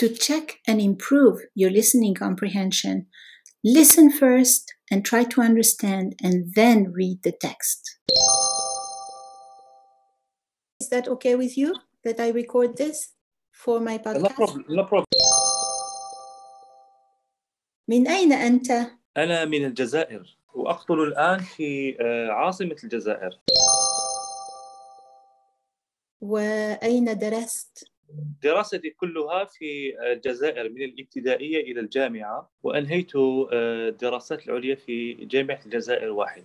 to check and improve your listening comprehension, listen first and try to understand and then read the text. Is that okay with you that I record this for my No podcast? problem. No problem. من أين أنت؟ أنا من الجزائر وأقطن الآن في آه، عاصمة الجزائر وأين درست؟ دراستي كلها في الجزائر من الابتدائية إلى الجامعة وأنهيت آه، الدراسات العليا في جامعة الجزائر واحد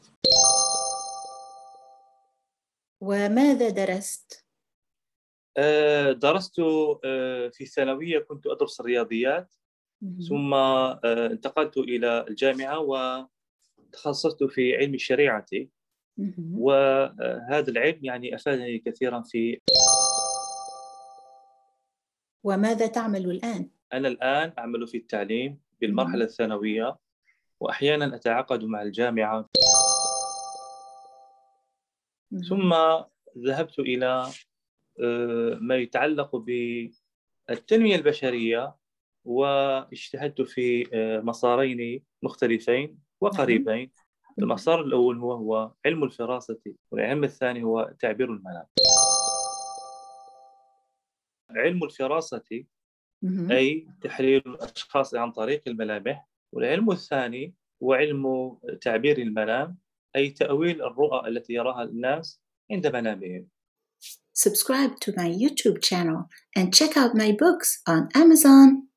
وماذا درست؟ آه، درست آه، في الثانوية كنت أدرس الرياضيات. ثم آه، انتقلت إلى الجامعة وتخصصت في علم الشريعة. وهذا العلم يعني أفادني كثيرا في وماذا تعمل الآن؟ أنا الآن أعمل في التعليم بالمرحلة الثانوية وأحيانا أتعاقد مع الجامعة. ثم ذهبت إلى آه، ما يتعلق بالتنمية البشرية واجتهدت في آه، مسارين مختلفين وقريبين. المسار الأول هو هو علم الفراسة والعلم الثاني هو تعبير المنام علم الفراسة. أي تحليل الأشخاص عن طريق الملامح والعلم الثاني هو علم تعبير المنام أي تأويل الرؤى التي يراها الناس عند منامهم Subscribe to my YouTube channel and check out my books on Amazon.